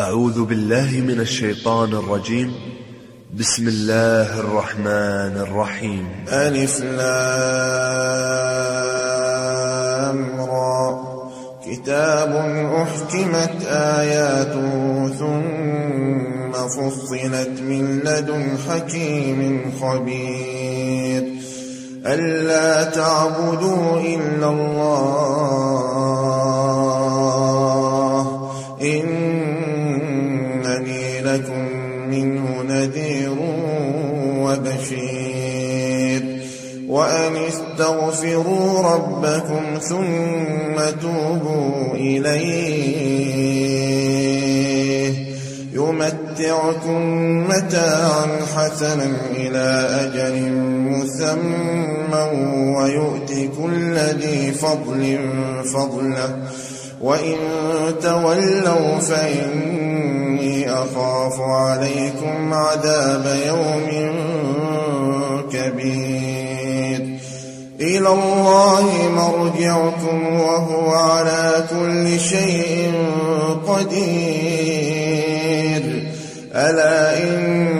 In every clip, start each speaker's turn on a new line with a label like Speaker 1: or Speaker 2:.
Speaker 1: أعوذ بالله من الشيطان الرجيم بسم الله الرحمن الرحيم
Speaker 2: ألف را كتاب أحكمت آياته ثم فصلت من لدن حكيم خبير ألا تعبدوا إلا الله إن وبشير وأن استغفروا ربكم ثم توبوا إليه يمتعكم متاعا حسنا إلى أجل مسمى ويؤتي كل ذي فضل فضله وإن تولوا فإني أخاف عليكم عذاب يوم كبير إلى الله مرجعكم وهو على كل شيء قدير ألا إن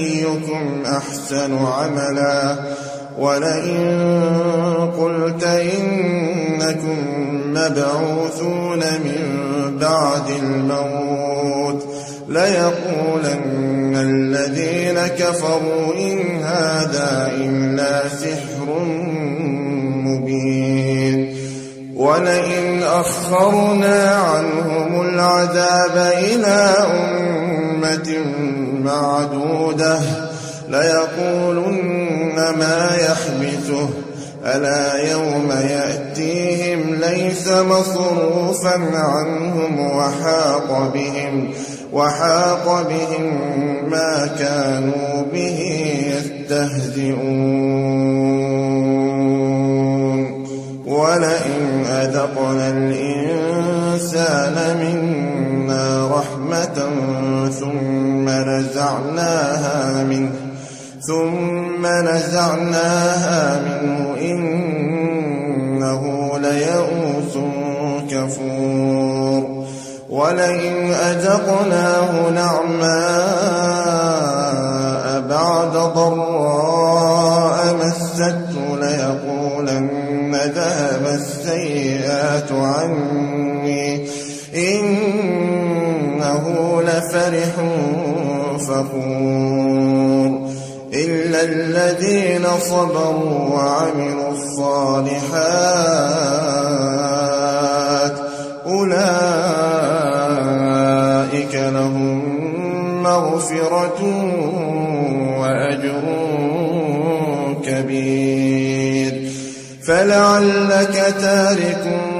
Speaker 2: أيكم أحسن عملا ولئن قلت إنكم مبعوثون من بعد الموت ليقولن الذين كفروا إن هذا إلا سحر مبين ولئن أخرنا عنهم العذاب إلى أمة أمة معدودة ليقولن ما يحبثه ألا يوم يأتيهم ليس مصروفا عنهم وحاق بهم وحاق بهم ما كانوا به يستهزئون ولئن أذقنا الإنسان منا رحمة ثم نزعناها منه ثم نزعناها منه إنه ليئوس كفور ولئن أذقناه نعماء بعد ضراء مسته ليقولن ذهب السيئات عنه فرح فخور إلا الذين صبروا وعملوا الصالحات أولئك لهم مغفرة وأجر كبير فلعلك تاركم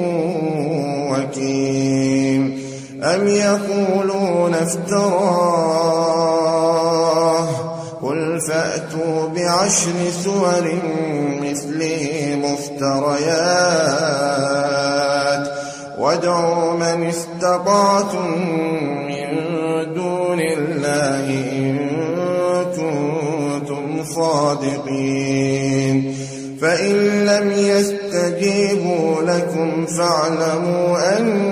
Speaker 2: أم يقولون افتراه قل فأتوا بعشر سور مثله مفتريات وادعوا من استطعتم من دون الله إن كنتم صادقين فإن لم يستجيبوا لكم فاعلموا أن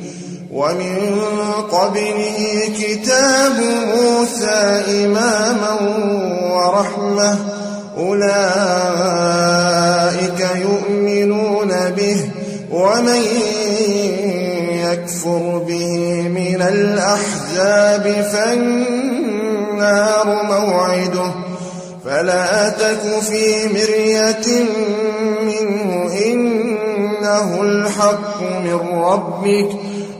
Speaker 2: ومن قبله كتاب موسى إماما ورحمة أولئك يؤمنون به ومن يكفر به من الأحزاب فالنار موعده فلا تك في مرية منه إنه الحق من ربك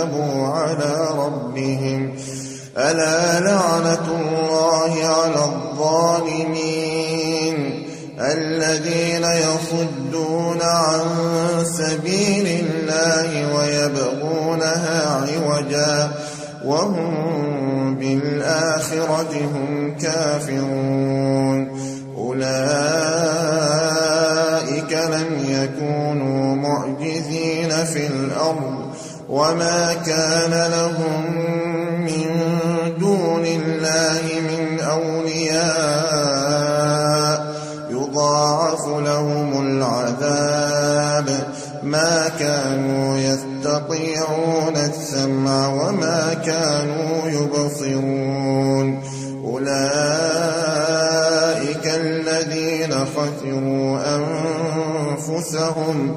Speaker 2: كذبوا على ربهم ألا لعنة الله على الظالمين الذين يصدون عن سبيل الله ويبغونها عوجا وهم بالآخرة هم كافرون أولئك لم يكونوا معجزين في الأرض وما كان لهم من دون الله من أولياء يضاعف لهم العذاب ما كانوا يستطيعون السمع وما كانوا يبصرون أولئك الذين خسروا أنفسهم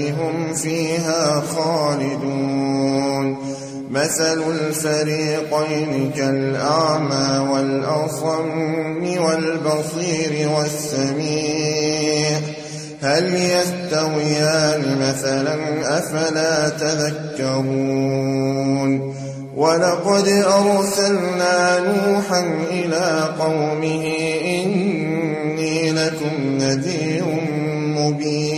Speaker 2: هم فيها خالدون مثل الفريقين كالأعمى والأصم والبصير والسميع هل يستويان مثلا أفلا تذكرون ولقد أرسلنا نوحا إلى قومه إني لكم نذير مبين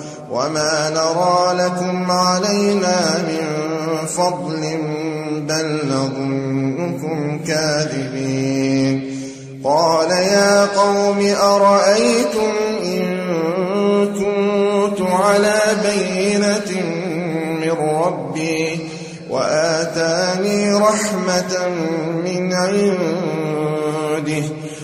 Speaker 2: وما نرى لكم علينا من فضل بل نظنكم كاذبين قال يا قوم أرأيتم إن كنت على بينة من ربي وآتاني رحمة من عنده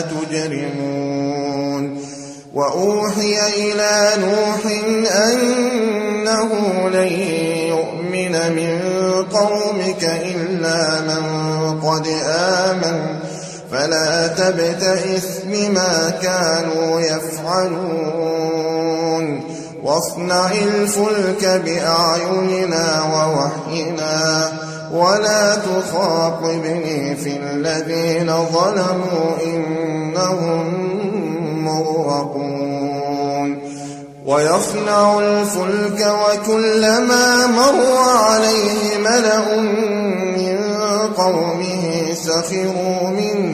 Speaker 2: تجرمون وأوحي إلى نوح أنه لن يؤمن من قومك إلا من قد آمن فلا تبتئس بما كانوا يفعلون واصنع الفلك بأعيننا ووحينا ولا تخاطبني في الذين ظلموا إنهم مغرقون ويصنع الفلك وكلما مر عليه ملأ من قومه سخروا منه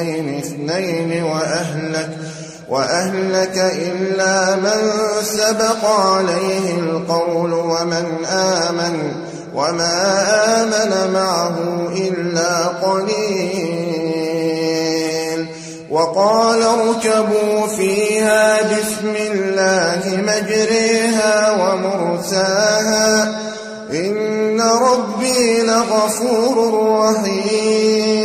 Speaker 2: اثنين اثنين وأهلك وأهلك إلا من سبق عليه القول ومن آمن وما آمن معه إلا قليل وقال اركبوا فيها بسم الله مجريها ومرساها إن ربي لغفور رحيم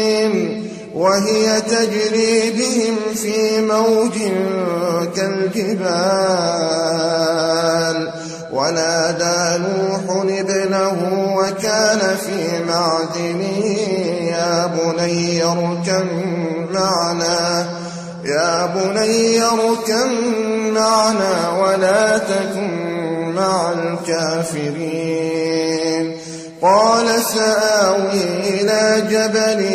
Speaker 2: وهي تجري بهم في موج كالجبال ونادى نوح ابنه وكان في معدن يا بني اركم معنا يا بني اركم معنا ولا تكن مع الكافرين قال سآوي إلى جبل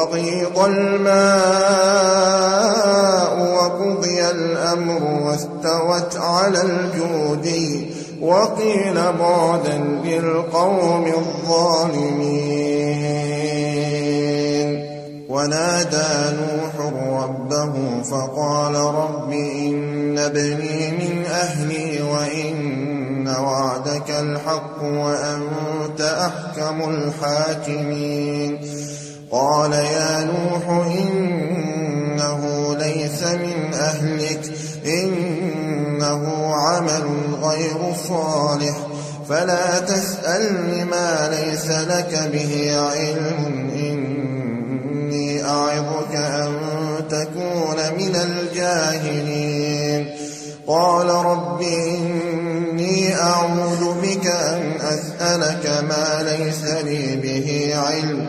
Speaker 2: وغيض الماء وقضي الأمر واستوت على الجود وقيل بعدا للقوم الظالمين ونادى نوح ربه فقال رب إن ابني من أهلي وإن وعدك الحق وأنت أحكم الحاكمين قال يا نوح إنه ليس من أهلك إنه عمل غير صالح فلا تسألني ما ليس لك به علم إني أعظك أن تكون من الجاهلين قال رب إني أعوذ بك أن أسألك ما ليس لي به علم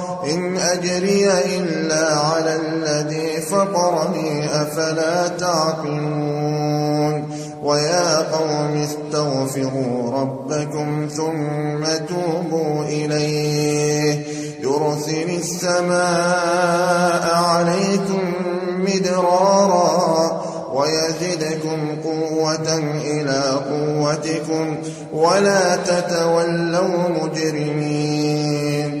Speaker 2: إن أجري إلا على الذي فطرني أفلا تعقلون ويا قوم استغفروا ربكم ثم توبوا إليه يرسل السماء عليكم مدرارا ويزدكم قوة إلى قوتكم ولا تتولوا مجرمين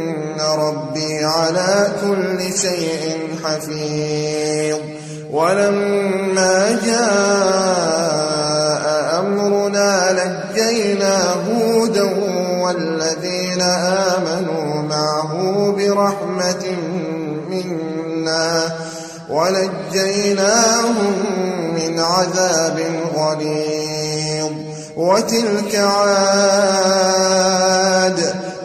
Speaker 2: ربي على كل شيء حفيظ ولما جاء أمرنا لجينا هودا والذين آمنوا معه برحمة منا ونجيناهم من عذاب غليظ وتلك عاد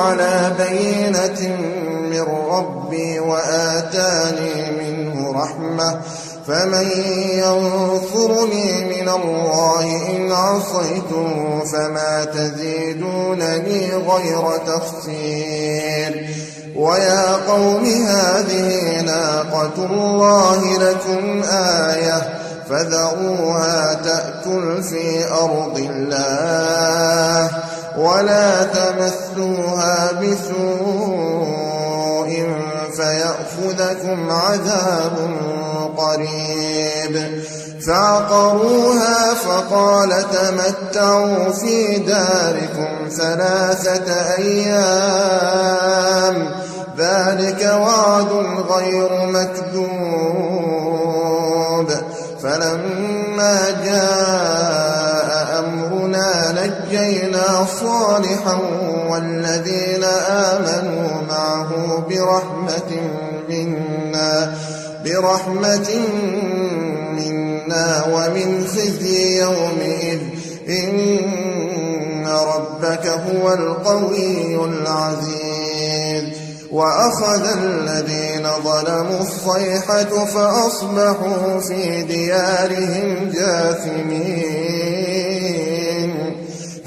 Speaker 2: على بينة من ربي وآتاني منه رحمة فمن ينصرني من الله إن عصيته فما تزيدونني غير تخسير ويا قوم هذه ناقة الله لكم آية فذروها تأكل في أرض الله ولا تمسوها بسوء فيأخذكم عذاب قريب فعقروها فقال تمتعوا في داركم ثلاثة أيام ذلك وعد غير مكذوب فلما جاء نجينا صالحا والذين آمنوا معه برحمة منا برحمة منا ومن خزي يومئذ إن ربك هو القوي العزيز وأخذ الذين ظلموا الصيحة فأصبحوا في ديارهم جاثمين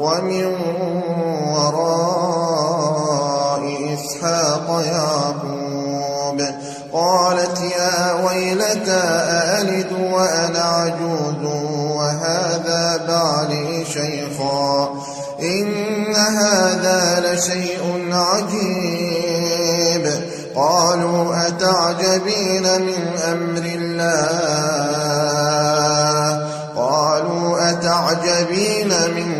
Speaker 2: ومن وراء إسحاق يعقوب قالت يا ويلتى ألد وأنا عجوز وهذا بعلي شيخا إن هذا لشيء عجيب قالوا أتعجبين من أمر الله قالوا أتعجبين من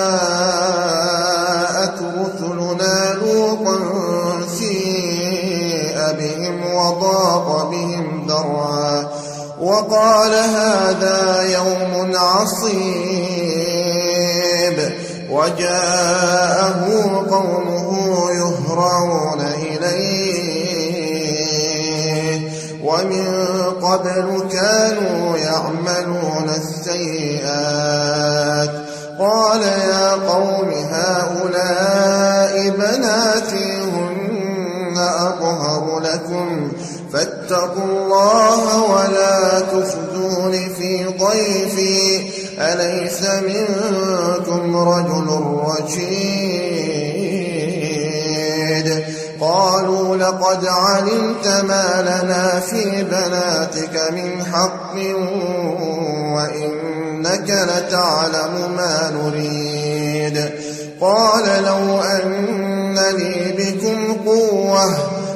Speaker 2: وقال هذا يوم عصيب وجاءه قومه يهرعون إليه ومن قبل كانوا يعملون السيئات قال يا قوم هذا فاتقوا الله ولا تخزون في ضيفي أليس منكم رجل رشيد قالوا لقد علمت ما لنا في بناتك من حق وإنك لتعلم ما نريد قال لو أن لي بكم قوة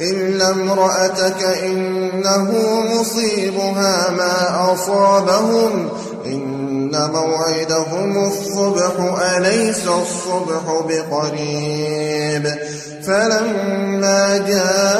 Speaker 2: إلا امرأتك إنه مصيبها ما أصابهم إن موعدهم الصبح أليس الصبح بقريب فلما جاءوا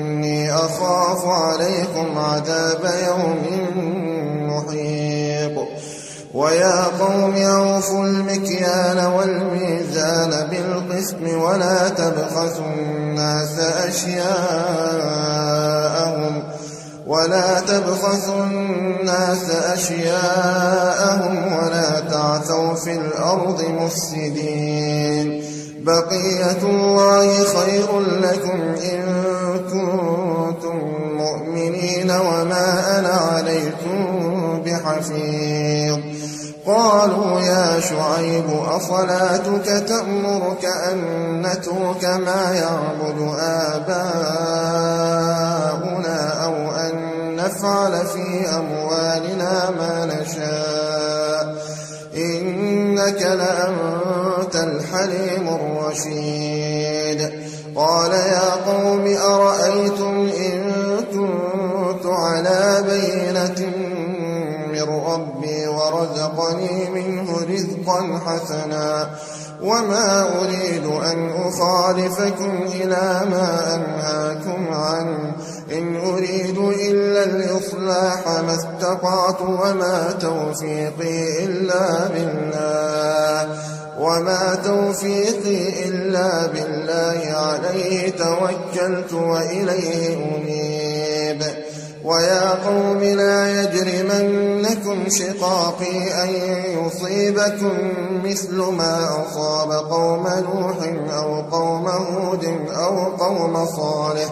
Speaker 2: أخاف عليكم عذاب يوم محيط ويا قوم أوفوا المكيال والميزان بالقسم ولا تبخسوا الناس أشياءهم ولا تبخسوا الناس أشياءهم ولا تعثوا في الأرض مفسدين بقية الله خير لكم إن كنتم مؤمنين وما أنا عليكم بحفيظ قالوا يا شعيب أصلاتك تأمرك أن نترك ما يعبد آباؤنا أو أن نفعل في أموالنا ما نشاء إنك لأنت الحليم الرشيد قال يا قوم أرأيتم إن كنت على بينة من ربي ورزقني منه رزقا حسنا وما أريد أن أخالفكم إلى ما أنهاكم عنه إن أريد إلا الإصلاح ما استطعت وما توفيقي إلا بالله وما توفيقي إلا بالله عليه توكلت وإليه أنيب ويا قوم لا يجرمنكم شقاقي أن يصيبكم مثل ما أصاب قوم نوح أو قوم هود أو قوم صالح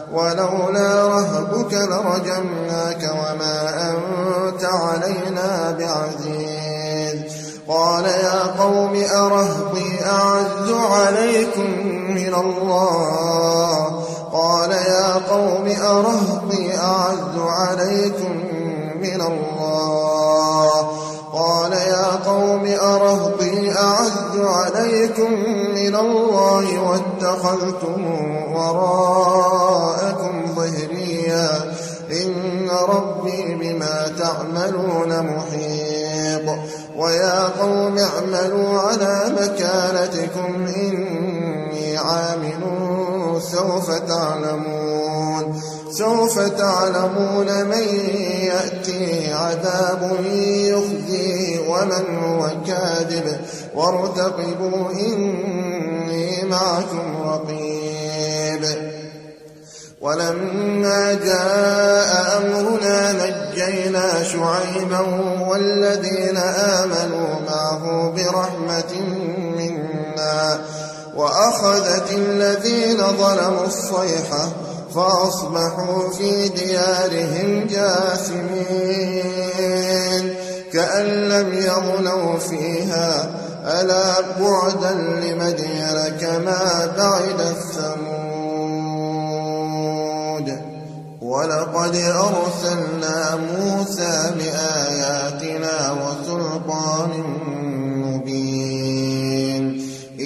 Speaker 2: ولولا رهبك لرجمناك وما أنت علينا بعزيز قال يا قوم أرهبي أعز عليكم من الله قال يا قوم أرهبي أعز عليكم من الله قال يا قوم أرهطي أعهد عليكم من الله واتخذتم وراءكم ظهريا إن ربي بما تعملون محيط ويا قوم اعملوا على مكانتكم إن سوف تعلمون من يأتي عذاب يخزي ومن هو كاذب وارتقبوا إني معكم رقيب ولما جاء أمرنا نجينا شعيبا والذين آمنوا معه برحمة منا وأخذت الذين ظلموا الصيحة فأصبحوا في ديارهم جاثمين كأن لم يغنوا فيها ألا بعدا لمدين كما بعد الثمود ولقد أرسلنا موسى بآياتنا وسلطان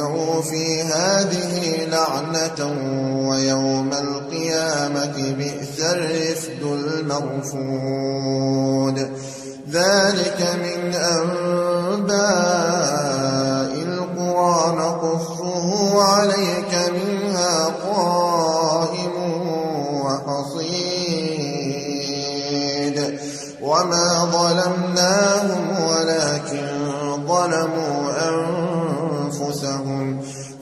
Speaker 2: وأتبعوا في هذه لعنة ويوم القيامة بئس الرفد المرفود ذلك من أنباء القرى نقصه عليك منها قائم وحصيد وما ظلمناهم ولكن ظلموا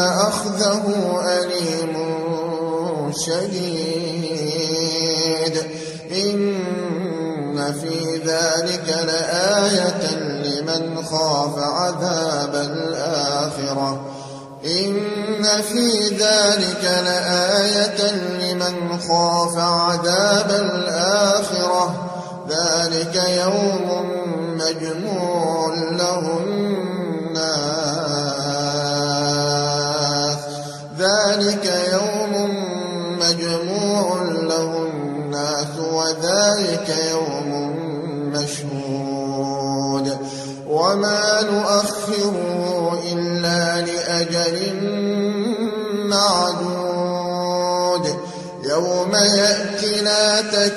Speaker 2: أخذه أليم شديد إن في ذلك لآية لمن خاف عذاب الآخرة إن في ذلك لآية لمن خاف عذاب الآخرة ذلك يوم مجموع لهم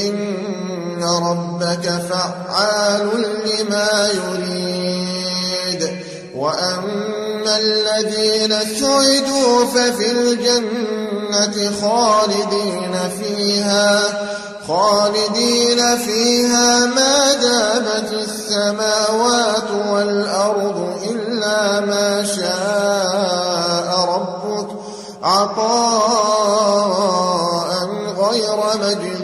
Speaker 2: إن ربك فعال لما يريد وأما الذين سعدوا ففي الجنة خالدين فيها خالدين فيها ما دامت السماوات والأرض إلا ما شاء ربك عطاء غير مَجْدٍ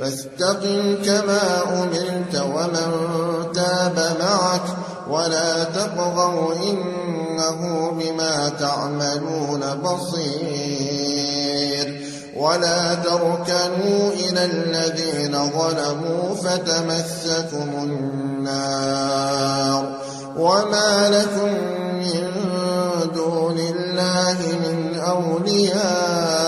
Speaker 2: فاستقم كما أمرت ومن تاب معك ولا تطغوا إنه بما تعملون بصير ولا تركنوا إلى الذين ظلموا فتمسكم النار وما لكم من دون الله من أولياء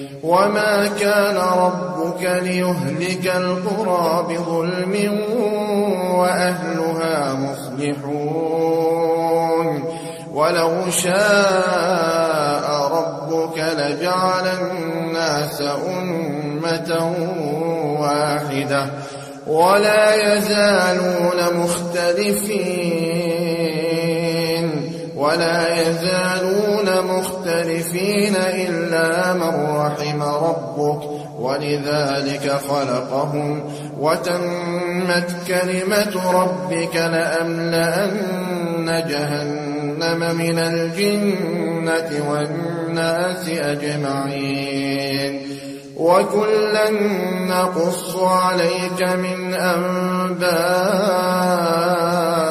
Speaker 2: وما كان ربك ليهلك القرى بظلم وأهلها مصلحون ولو شاء ربك لجعل الناس أمة واحدة ولا يزالون مختلفين ولا يزالون مختلفين إلا من رحم ربك ولذلك خلقهم وتمت كلمة ربك لأملأن جهنم من الجنة والناس أجمعين وكلا نقص عليك من أنباء